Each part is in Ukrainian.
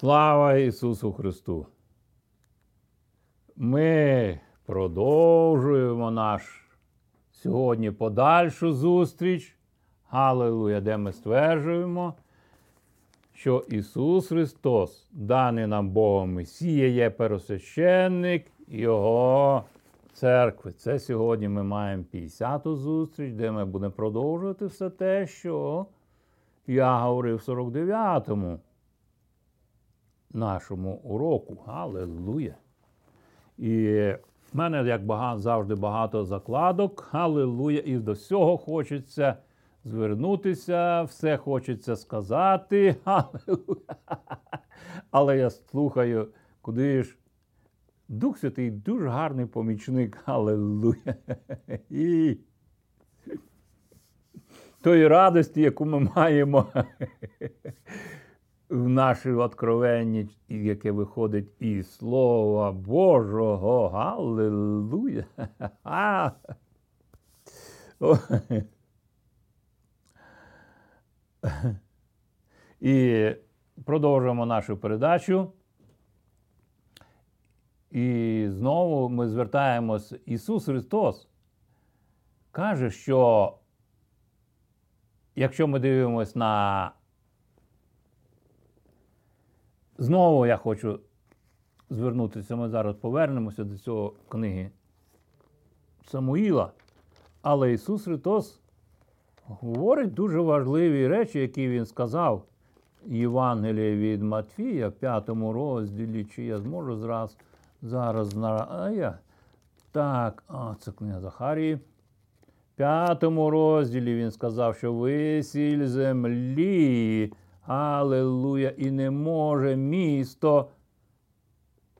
Слава Ісусу Христу! Ми продовжуємо наш сьогодні подальшу зустріч. Галилуя, де ми стверджуємо, що Ісус Христос, даний нам Богом Месія, є пересвященник Його церкви. Це сьогодні ми маємо 50-ту зустріч, де ми будемо продовжувати все те, що я говорив в 49-му нашому уроку. Аллилуйя. І в мене, як багато, завжди, багато закладок. Аллилуйя. І до всього хочеться звернутися, все хочеться сказати. Аллилуйя. Але я слухаю, куди ж. Дух Святий дуже гарний помічник. Аллилуйя. І тої радості, яку ми маємо в нашій откровенні, яке виходить із Слова Божого. Галилуя! І продовжуємо нашу передачу. І знову ми звертаємось. Ісус Христос каже, що якщо ми дивимося на Знову я хочу звернутися, ми зараз повернемося до цього книги Самуїла. Але Ісус Христос говорить дуже важливі речі, які Він сказав Євангеліє від Матфія в п'ятому розділі, чи я зможу зраз, зараз а я. Так, а, це книга Захарії. В п'ятому розділі він сказав, що ви сіль землі. Аллилуйя, і не може місто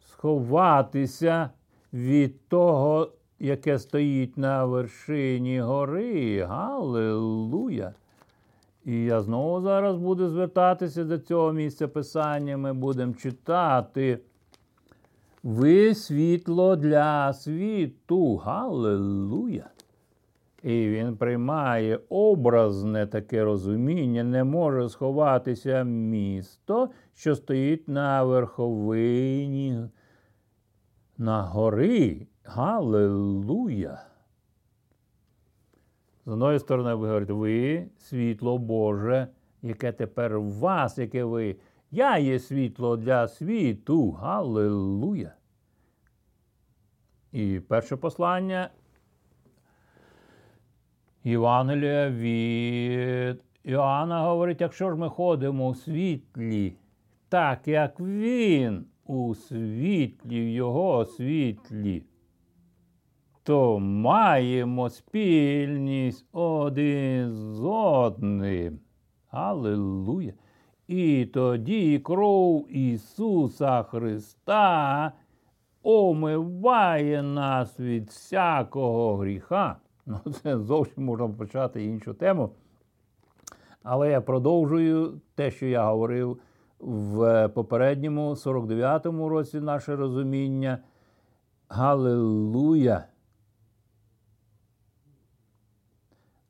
сховатися від того, яке стоїть на вершині гори. Аллилуйя. І я знову зараз буду звертатися до цього місця писання. Ми будемо читати. Ви світло для світу. Галилуя! І він приймає образне таке розуміння, не може сховатися місто, що стоїть на верховині, на гори. Галилуя! З одної сторони, ви говорите, ви світло Боже, яке тепер в вас, яке ви. Я є світло для світу. Галилуя! І перше послання Євангелія від Іоанна говорить, якщо ж ми ходимо у світлі, так як Він у світлі, в Його світлі, то маємо спільність один з одним. Аллилуйя! І тоді кров Ісуса Христа омиває нас від всякого гріха. Ну, це зовсім можна почати іншу тему. Але я продовжую те, що я говорив в попередньому 49-му році наше розуміння. Галилуя!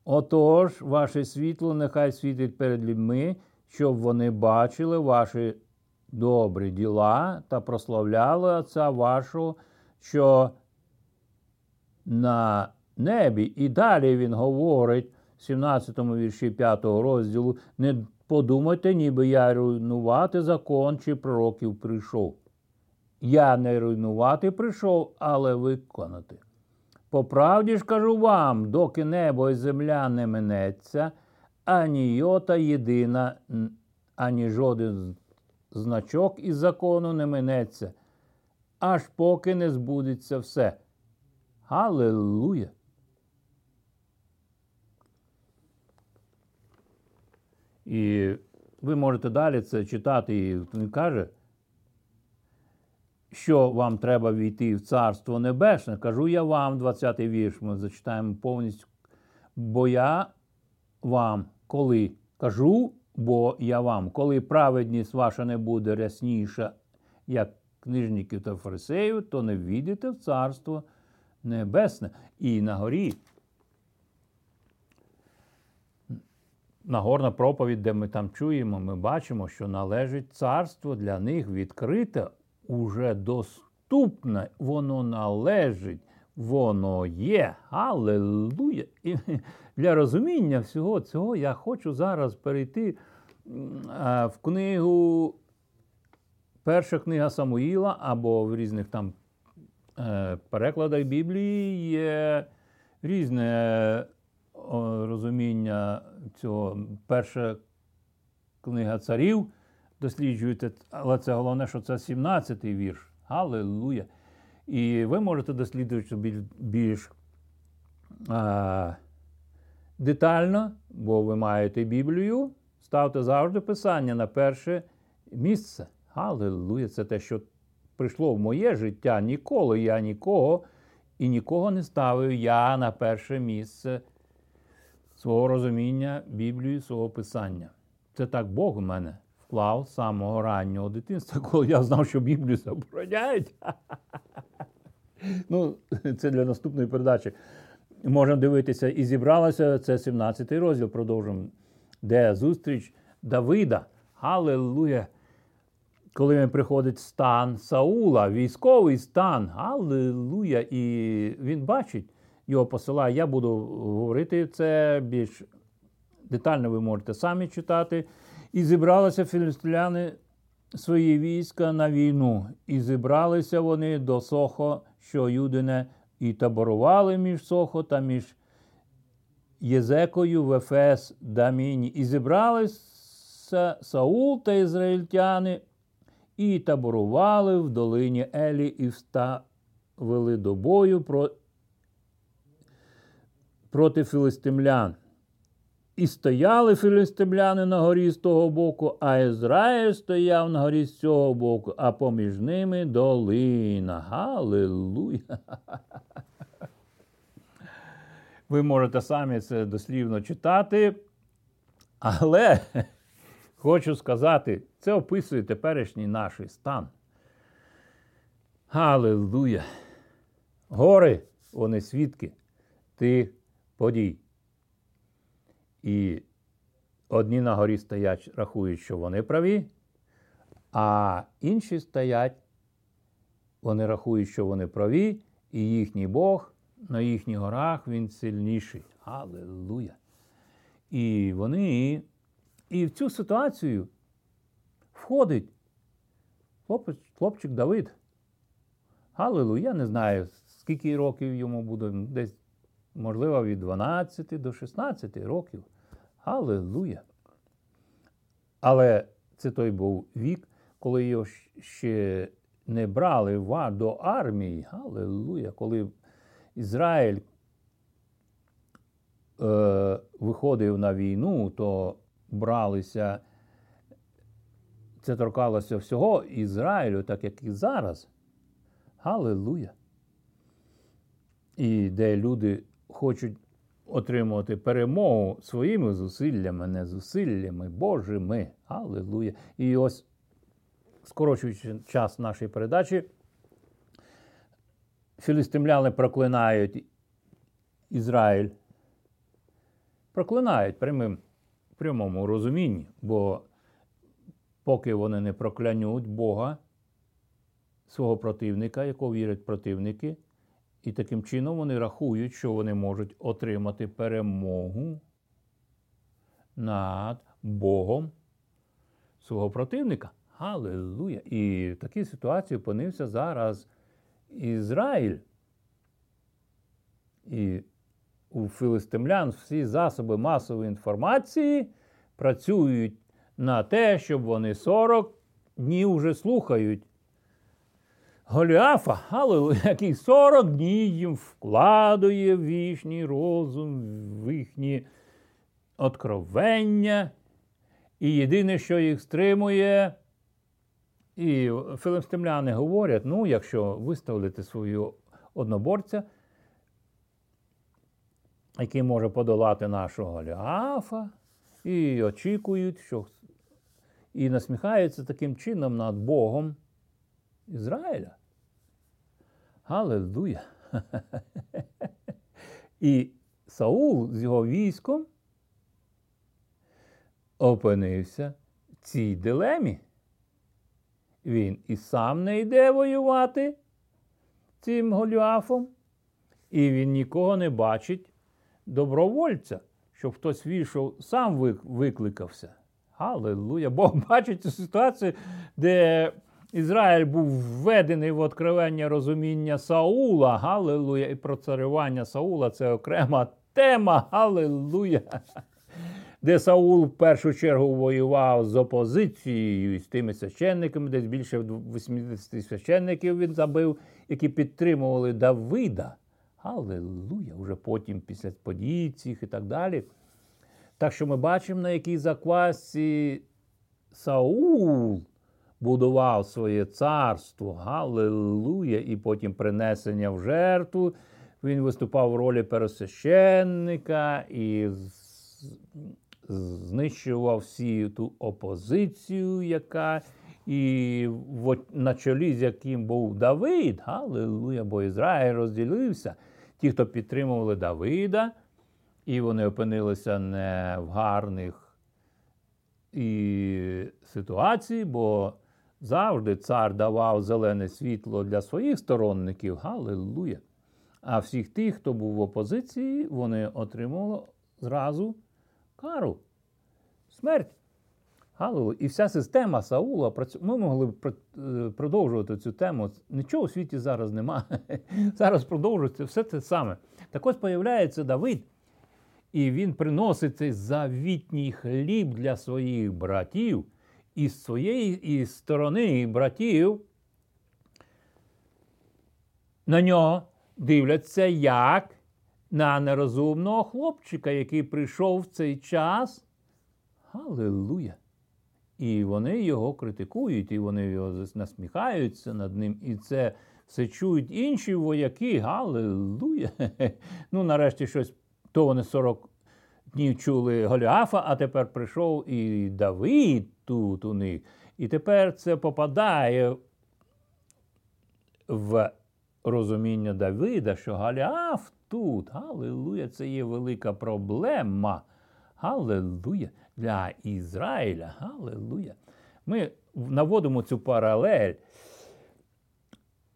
Отож, ваше світло нехай світить перед людьми, щоб вони бачили ваші добрі діла та прославляли Отця вашого, що на небі. І далі він говорить в 17 вірші 5 розділу: не подумайте, ніби я руйнувати закон чи пророків прийшов. Я не руйнувати прийшов, але виконати. По правді ж кажу вам, доки небо і земля не минеться, ані йота єдина, ані жоден значок із закону не минеться, аж поки не збудеться все. Галилуя! І ви можете далі це читати, і він каже, що вам треба війти в Царство Небесне. Кажу я вам, 20-й вірш, ми зачитаємо повністю. Бо я вам, коли кажу, бо я вам, коли праведність ваша не буде рясніша, як книжників та фарисеїв, то не війдете в Царство Небесне. І на горі Нагорна проповідь, де ми там чуємо, ми бачимо, що належить царство для них відкрите, уже доступне, воно належить, воно є. Аллилуйя! І для розуміння всього цього я хочу зараз перейти в книгу, перша книга Самуїла, або в різних там е, перекладах Біблії є різне розуміння цього. Перша книга царів досліджуєте, але це головне, що це 17-й вірш. Галилуя! І ви можете досліджувати більш, більш а, детально, бо ви маєте Біблію. Ставте завжди писання на перше місце. Галилуя! Це те, що прийшло в моє життя. Ніколи я нікого і нікого не ставив я на перше місце свого розуміння Біблії, свого писання. Це так Бог у мене вклав з самого раннього дитинства, коли я знав, що Біблію забороняють. Ну, Це для наступної передачі. Можемо дивитися, і зібралося це 17-й розділ, продовжуємо, де зустріч Давида. Аллилуйя! Коли він приходить стан Саула, військовий стан, Аллилуйя! І він бачить, його посилає. Я буду говорити це більш детально, ви можете самі читати. І зібралися філістимляни свої війська на війну, і зібралися вони до Сохо, що Юдине, і таборували між Сохо та між Єзекою в Ефес Даміні. І зібралися Саул та ізраїльтяни, і таборували в долині Елі, і вставили до бою проти філистимлян. І стояли філістимляни на горі з того боку, а Ізраїль стояв на горі з цього боку, а поміж ними долина. Галилуя! Ви можете самі це дослівно читати. Але хочу сказати, це описує теперішній наш стан. Галилуя! Гори, вони свідки тих подій. І одні на горі стоять, рахують, що вони праві, а інші стоять, вони рахують, що вони праві, і їхній Бог на їхніх горах він сильніший. Аллилуйя! І вони, і в цю ситуацію входить хлопець, хлопчик Давид. Галилуя, я не знаю, скільки років йому буде, десь можливо, від 12 до 16 років. Аллилуйя! Але це той був вік, коли його ще не брали до армії. Аллилуйя! Коли Ізраїль е, виходив на війну, то бралися, це торкалося всього Ізраїлю, так як і зараз. Аллилуйя! І де люди хочуть отримувати перемогу своїми зусиллями, не зусиллями Божими. Аллилуйя. І ось, скорочуючи час нашої передачі, філістимляни проклинають Ізраїль. Проклинають прямим, прямому розумінні, бо поки вони не проклянуть Бога, свого противника, якого вірять противники. І таким чином вони рахують, що вони можуть отримати перемогу над Богом свого противника. Галилуя! І в такій ситуації опинився зараз Ізраїль. І у філистимлян всі засоби масової інформації працюють на те, щоб вони 40 днів вже слухають Голіафа, але який 40 днів їм вкладує в їхній розум, в їхні откровення. І єдине, що їх стримує, і філистимляни говорять: ну, якщо виставити свою одноборця, який може подолати нашого Голіафа, і очікують, що і насміхаються таким чином над Богом Ізраїля. Аллилуйя! І Саул з його військом опинився в цій дилемі. Він і сам не йде воювати цим Голіафом, і він нікого не бачить добровольця, щоб хтось війшов, сам викликався. Аллилуйя! Бог бачить цю ситуацію, де Ізраїль був введений в откровення розуміння Саула. Галилуя! І про царювання Саула це окрема тема. Галилуя! Де Саул в першу чергу воював з опозицією і з тими священниками, десь більше 80 священників він забив, які підтримували Давида. Аллилуйя! Уже потім, після подій цих і так далі. Так що ми бачимо, на якій заквасці Саул будував своє царство, Галилуя, і потім принесення в жертву. Він виступав в ролі пересвященника і знищував всі ту опозицію, яка і на чолі, з яким був Давид, Галилуя, бо Ізраїль розділився. Ті, хто підтримували Давида, і вони опинилися не в гарних і ситуації, бо завжди цар давав зелене світло для своїх сторонників. Галилуя! А всіх тих, хто був в опозиції, вони отримали зразу кару, смерть. Галилуя. І вся система Саула Ми могли б е, продовжувати цю тему. Нічого у світі зараз немає. Зараз продовжується все те саме. Так ось появляється Давид. І він приносить цей завітній хліб для своїх братів, і з своєї і з сторони братів на нього дивляться як на нерозумного хлопчика, який прийшов в цей час. Галилуя! І вони його критикують, і вони його насміхаються над ним. І це все чують інші вояки. Галилуя! Ну, нарешті щось то вони 40 днів чули Голіафа, а тепер прийшов і Давид тут у них. І тепер це попадає в розуміння Давида, що Голіаф тут, Галилуя, це є велика проблема. Галилуя для Ізраїля. Галилуя. Ми наводимо цю паралель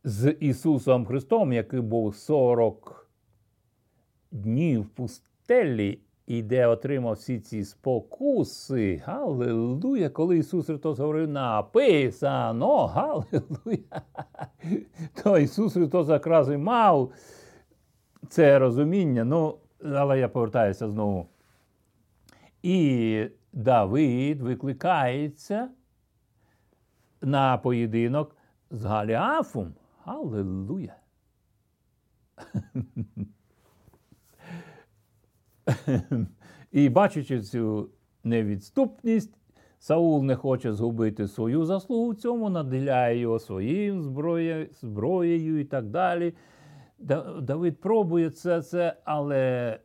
з Ісусом Христом, який був 40 днів в пустелі і де отримав всі ці спокуси. Галилуя! Коли Ісус Христос говорив написано, Галилуя! То Ісус Христос якраз і мав це розуміння. Ну, але я повертаюся знову. І Давид викликається на поєдинок з Галіафом. Аллилуйя! І бачачи цю невідступність, Саул не хоче згубити свою заслугу в цьому, наділяє його своїм зброє, зброєю і так далі. Давид пробує це, це, але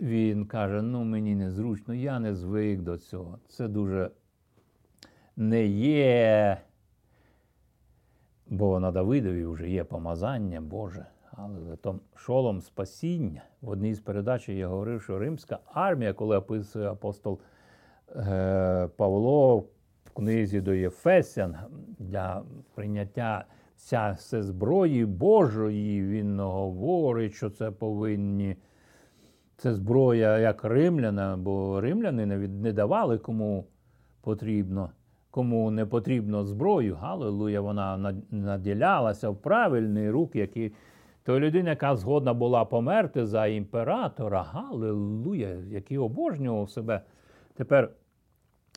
він каже: ну мені незручно, я не звик до цього. Це дуже не є, бо на Давидові вже є помазання Боже. Але шолом спасіння. В одній з передач я говорив, що римська армія, коли описує апостол е, Павло в книзі до Єфесян для прийняття вся все зброї Божої, він говорить, що це повинні. Це зброя як римляна, бо римляни не давали кому потрібно, кому не потрібно зброю. Галилуя, вона наділялася в правильні руки, які то людина, яка згодна була померти за імператора, Галилуя, який обожнював себе. Тепер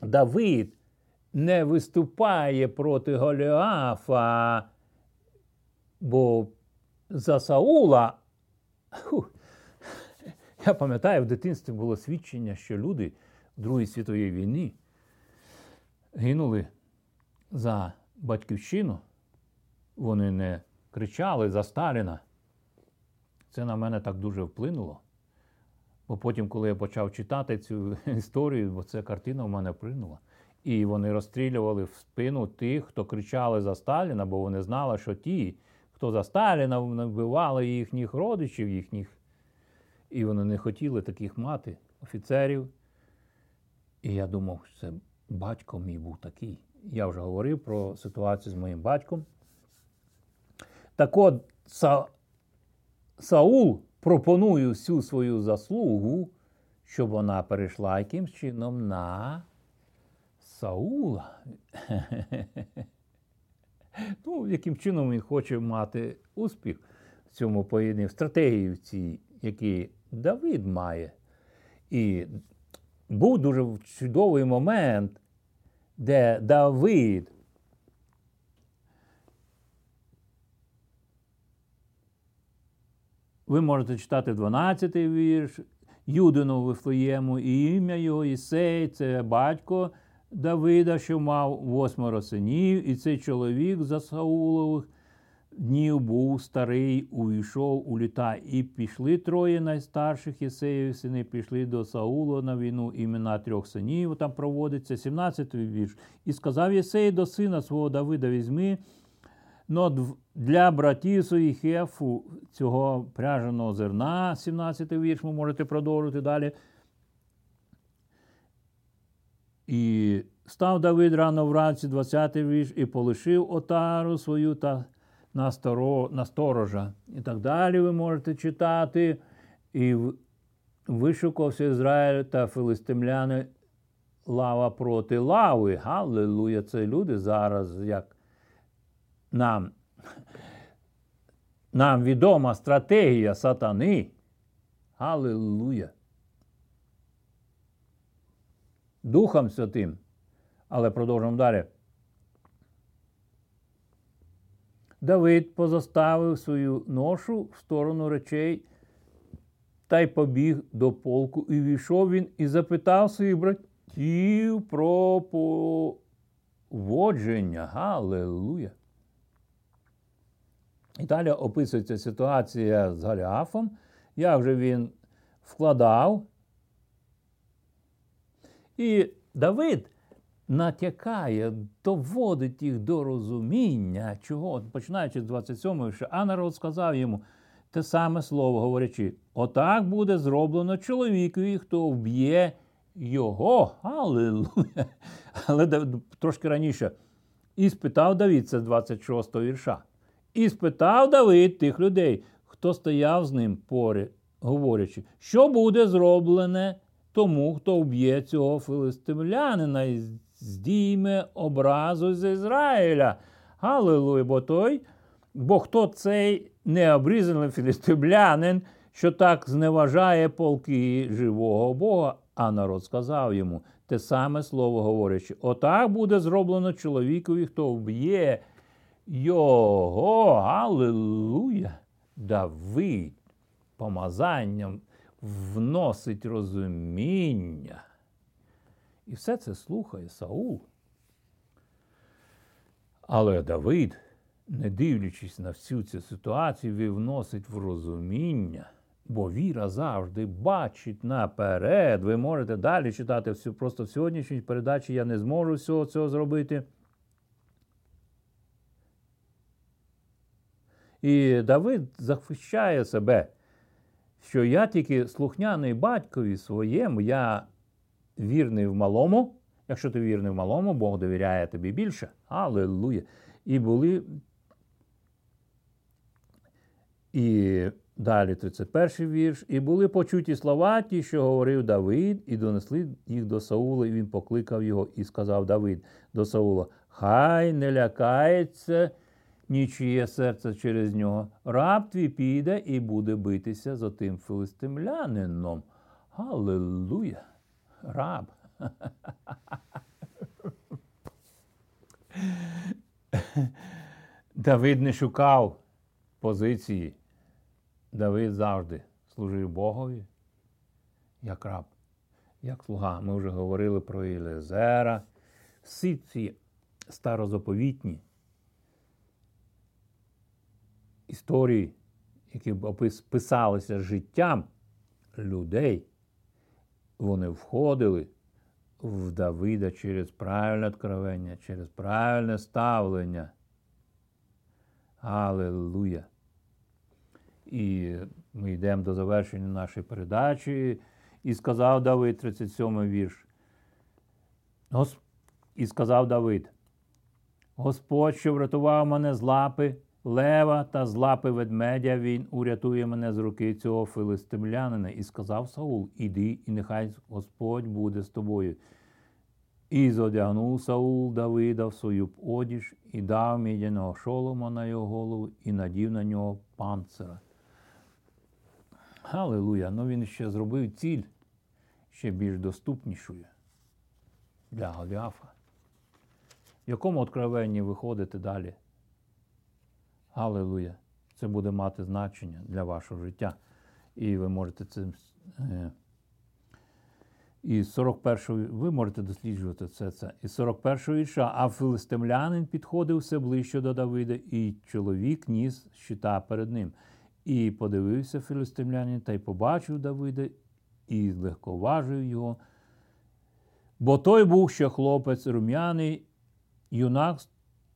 Давид не виступає проти Голіафа, бо за Саула. Я пам'ятаю, в дитинстві було свідчення, що люди в Другій світовій війні гинули за батьківщину. Вони не кричали за Сталіна. Це на мене так дуже вплинуло. Бо потім, коли я почав читати цю історію, бо ця картина в мене вплинула. І вони розстрілювали в спину тих, хто кричали за Сталіна, бо вони знали, що ті, хто за Сталіна, вбивали їхніх родичів, їхніх. І вони не хотіли таких мати, офіцерів. І я думав, що це батько мій був такий. Я вже говорив про ситуацію з моїм батьком. Так от. Саул пропонує всю свою заслугу, щоб вона перейшла якимсь чином на Саула. ну, яким чином він хоче мати успіх в цьому поєднанні, в стратегії цій, які Давид має. І був дуже чудовий момент, де Давид Ви можете читати 12-й вірш Юдину Вифлеєму, і ім'я його Ісей, це батько Давида, що мав восьмеро синів, і цей чоловік за Саулових днів був старий, увійшов у літа. І пішли троє найстарших Єсеїв сини, пішли до Саула на війну імена трьох синів. Там проводиться 17-й вірш. І сказав Єсей до сина свого Давида: візьми. Но для братів своїх ефу цього пряженого зерна, 17-й вірш, ви можете продовжити далі. І став Давид рано вранці, 20-й вірш, і полишив отару свою та на, сторо, на сторожа. І так далі ви можете читати. І вишукався Ізраїль та филистимляни лава проти лави. Галилуя! Це люди зараз як нам нам відома стратегія сатани. Аллилуйя. Духом Святим. Але продовжуємо далі. Давид позаставив свою ношу в сторону речей та й побіг до полку. І війшов він і запитав своїх братів про поводження. Галилуя. І далі описується ситуація з Галіафом, як же він вкладав. І Давид натякає, доводить їх до розуміння, чого, починаючи з 27-го, що а сказав йому те саме слово, говорячи: отак буде зроблено чоловікові, хто вб'є його. Але трошки раніше. І спитав Давид, це 26-го вірша. І спитав Давид тих людей, хто стояв з ним поряд, говорячи, що буде зроблене тому, хто вб'є цього филистимлянина і здійме образу з Ізраїля. Галилуй, бо той, бо хто цей необрізаний філістимлянин, що так зневажає полки живого Бога, а народ сказав йому те саме слово говорячи: отак буде зроблено чоловікові, хто вб'є його, Аллилуйя, Давид помазанням вносить розуміння. І все це слухає Саул. Але Давид, не дивлячись на всю цю ситуацію, вносить в розуміння, бо віра завжди бачить наперед. Ви можете далі читати всю, просто в сьогоднішній передачі я не зможу всього цього зробити. І Давид захищає себе, що я тільки слухняний батькові своєму, я вірний в малому. Якщо ти вірний в малому, Бог довіряє тобі більше. Аллилуйя. І були. І далі 31 вірш. І були почуті слова ті, що говорив Давид, і донесли їх до Саула, і він покликав його і сказав Давид до Саула: Хай не лякається нічиє серце через нього. Раб твій піде і буде битися за тим филистимлянином. Галилуя! Раб. Давид не шукав позиції. Давид завжди служив Богові, як раб, як слуга. Ми вже говорили про Єлизера. Всі ці старозаповітні історії, які писалися життям людей, вони входили в Давида через правильне откровення, через правильне ставлення. Аллилуйя! І ми йдемо до завершення нашої передачі. І сказав Давид, 37 вірш. Гос... І сказав Давид: Господь, що врятував мене з лапи лева та з лапи ведмедя, він урятує мене з руки цього филистимлянина. І сказав Саул: Іди, і нехай Господь буде з тобою. І зодягнув Саул Давида в свою одіж і дав мідяного шолома на його голову і надів на нього панцира. Галилуя! Ну він ще зробив ціль ще більш доступнішою для Голіафа. В якому откровенні виходите далі? Галилуя! Це буде мати значення для вашого життя. І ви можете цим. Е, і 41 ви можете досліджувати все це. І 41-го вірша, а филистимлянин підходив все ближче до Давида, і чоловік ніс щита перед ним. І подивився філістимлянин та й побачив Давида, і злегковажив його. Бо той був ще хлопець рум'яний, юнак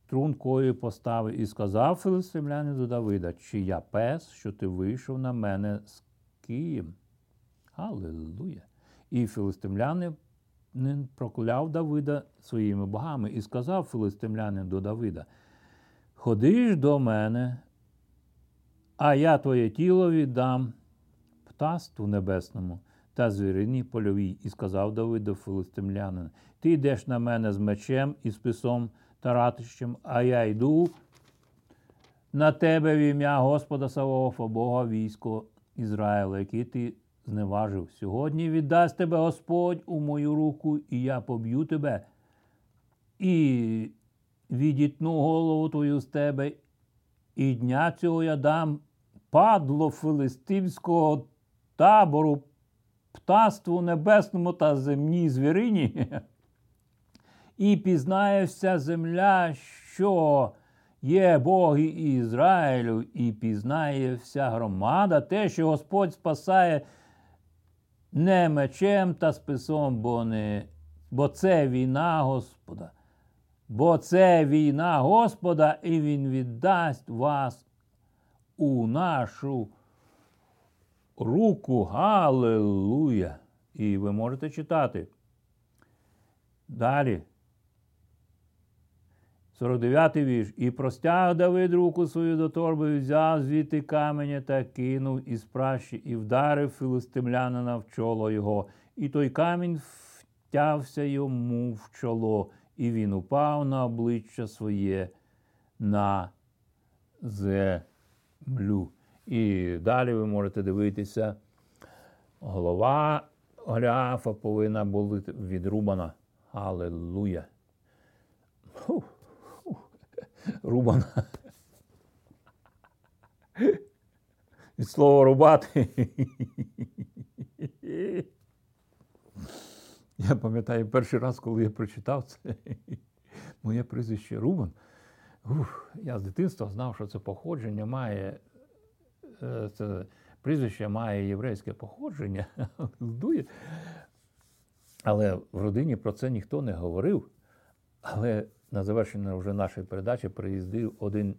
стрункої постави, і сказав філистимлянин до Давида, чи я пес, що ти вийшов на мене з Києм? Аллилуйя! І філистимлянин прокляв Давида своїми богами і сказав філистимлянин до Давида: Ходи ж до мене, а я твоє тіло віддам птаству небесному та звірині польовій. І сказав Давид до филистимлянина, Ти йдеш на мене з мечем і списом та ратищем, а я йду на тебе в ім'я Господа Савоофа, Бога військо Ізраїла, який ти зневажив. Сьогодні віддасть тебе Господь у мою руку, і я поб'ю тебе. І відітну голову твою з тебе, і дня цього я дам падло филистимського табору, птаству небесному та земній звірині. І пізнає вся земля, що є Бог Ізраїлю, і пізнає вся громада, те, що Господь спасає не мечем та списом, бо не, бо це війна Господа. Бо це війна Господа, і Він віддасть вас у нашу руку. Галилуя! І ви можете читати. Далі. 49-й вірш. І простяг Давид руку свою до торби, взяв звідти каменя та кинув із пращі, і вдарив філистимлянина в чоло його. І той камінь втявся йому в чоло, і він упав на обличчя своє на землю. І далі ви можете дивитися, голова Голіафа повинна бути відрубана. Аллилуйя. Рубана. Від слова рубати. Я пам'ятаю перший раз, коли я прочитав це, моє прізвище Рубан. Ух, я з дитинства знав, що це походження має, е, це прізвище має єврейське походження, але в родині про це ніхто не говорив. Але на завершення вже нашої передачі приїздив один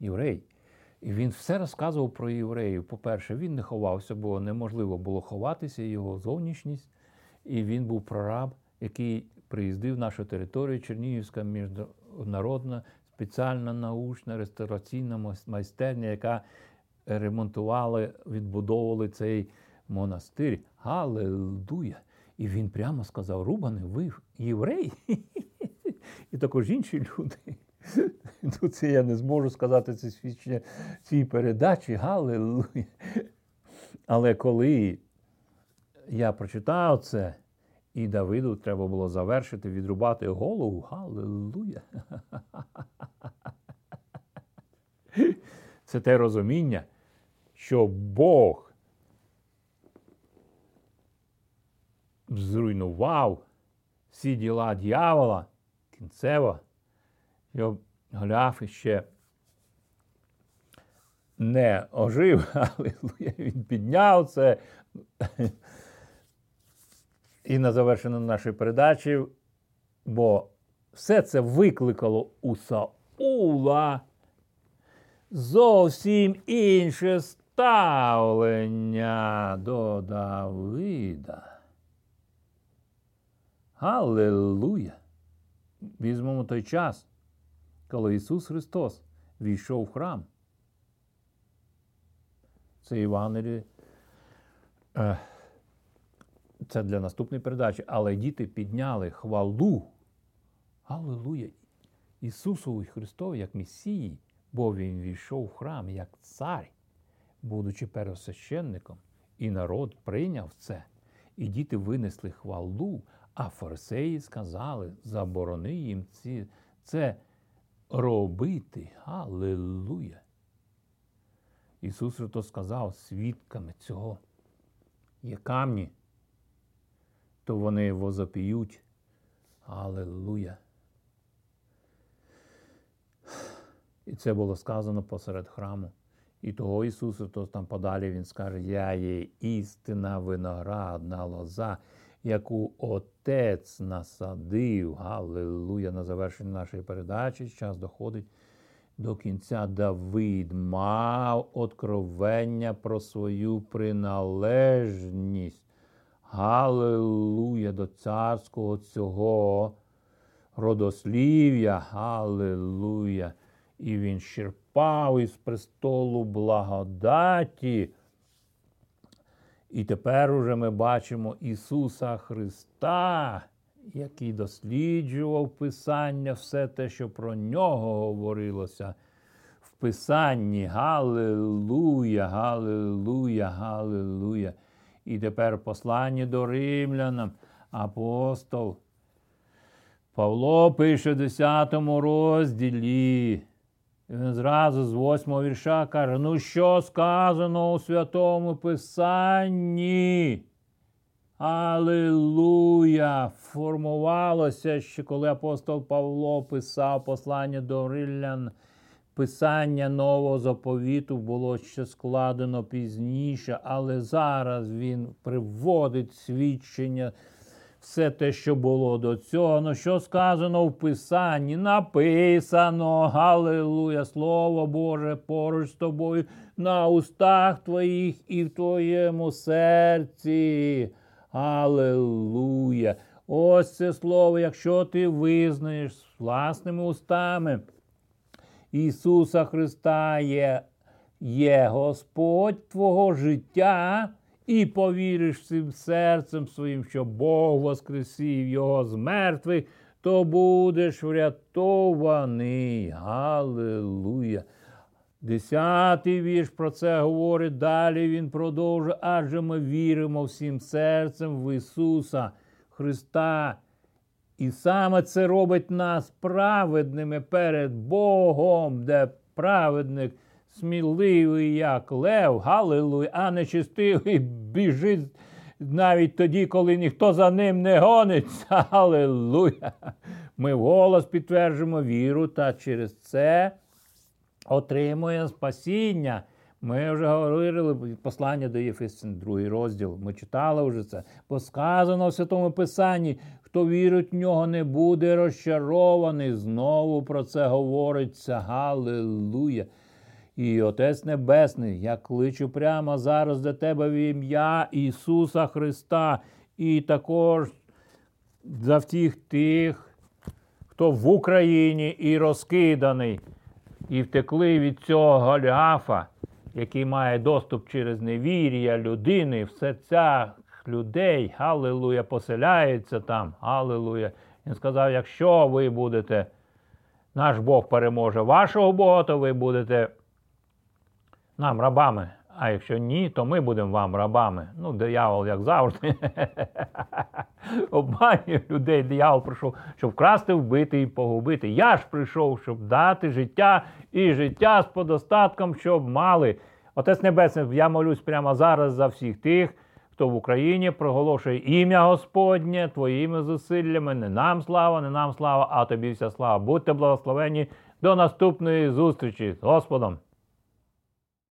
єврей. І він все розказував про євреїв. По-перше, він не ховався, бо неможливо було ховатися, його зовнішність. І він був прораб, який приїздив нашу територію, Чернігівська міжнародна спеціальна научна реставраційна майстерня, яка ремонтувала, відбудовували цей монастир. Галилуя! І він прямо сказав: Рубане, ви єврей? І також інші люди. Ну, це я не зможу сказати це свідчення цій передачі, Галилуя. Але коли я прочитав це, і Давиду треба було завершити, відрубати голову, Галилуя. Це те розуміння, що Бог зруйнував всі діла дьявола кінцево, його Голіаф ще не ожив, але він підняв це. І на завершення нашої передачі, бо все це викликало у Саула зовсім інше ставлення до Давида. Аллилуйя! Візьмемо той час, коли Ісус Христос війшов в храм. Це Євангеліє. е, Це для наступної передачі. Але діти підняли хвалу. Аллилуйя! Ісусові Христові як Месії, бо Він війшов в храм як цар, будучи первосвященником, і народ прийняв це. І діти винесли хвалу, а фарисеї сказали, заборони їм ці, це робити. Аллилуйя! Ісус Христос сказав свідками цього. Є камні, то вони возопіють. Аллилуйя! І це було сказано посеред храму. І того Ісус Христос там подалі Він скаже: Я є істина виноградна лоза, яку Отець насадив. Галилуя! На завершення нашої передачі час доходить до кінця. Давид мав откровення про свою приналежність. Галилуя до царського цього родослів'я. Галилуя! І він черпав із престолу благодаті. І тепер уже ми бачимо Ісуса Христа, який досліджував Писання, все те, що про нього говорилося в Писанні. Галилуя, Галилуя, Галилуя. І тепер послання до римлянам, апостол. Павло пише в 10 розділі. І він зразу з восьмого вірша каже: ну що сказано у Святому Писанні? Аллилуйя! Формувалося ще, коли апостол Павло писав послання до Рилян. Писання нового заповіту було ще складено пізніше, але зараз він приводить свідчення все те, що було до цього. Ну, що сказано в Писанні? Написано, Галилуя, Слово Боже, поруч з тобою на устах твоїх і в твоєму серці. Аллилуйя. Ось це слово, якщо ти визнаєш власними устами Ісуса Христа є, є Господь твого життя і повіриш всім серцем своїм, що Бог воскресив Його з мертвих, то будеш врятований. Галилуя! Десятий вірш про це говорить. Далі він продовжує, адже ми віримо всім серцем в Ісуса Христа. І саме це робить нас праведними перед Богом, де праведник сміливий, як лев, галилуй, а нечистивий біжить навіть тоді, коли ніхто за ним не гониться. Галилуя! Ми вголос підтверджуємо віру та через це отримує спасіння. Ми вже говорили послання до Єфесин, другий розділ. Ми читали вже це. Бо сказано в Святому Писанні, хто вірить в нього, не буде розчарований. Знову про це говориться. Галилуя! І Отець Небесний, я кличу прямо зараз до тебе в ім'я Ісуса Христа, і також за всіх тих, хто в Україні і розкиданий, і втекли від цього Голіафа, який має доступ через невір'я людини в серцях людей. Галилуя, поселяється там. Галилуя. Він сказав: якщо ви будете, наш Бог переможе вашого Бога, то ви будете нам рабами. А якщо ні, то ми будемо вам рабами. Ну, диявол, як завжди, обманює людей. Диявол прийшов, щоб вкрасти, вбити і погубити. Я ж прийшов, щоб дати життя і життя з подостатком, щоб мали. Отець Небесний, я молюсь прямо зараз за всіх тих, хто в Україні проголошує ім'я Господнє твоїми зусиллями. Не нам слава, не нам слава, а тобі вся слава. Будьте благословені до наступної зустрічі з Господом.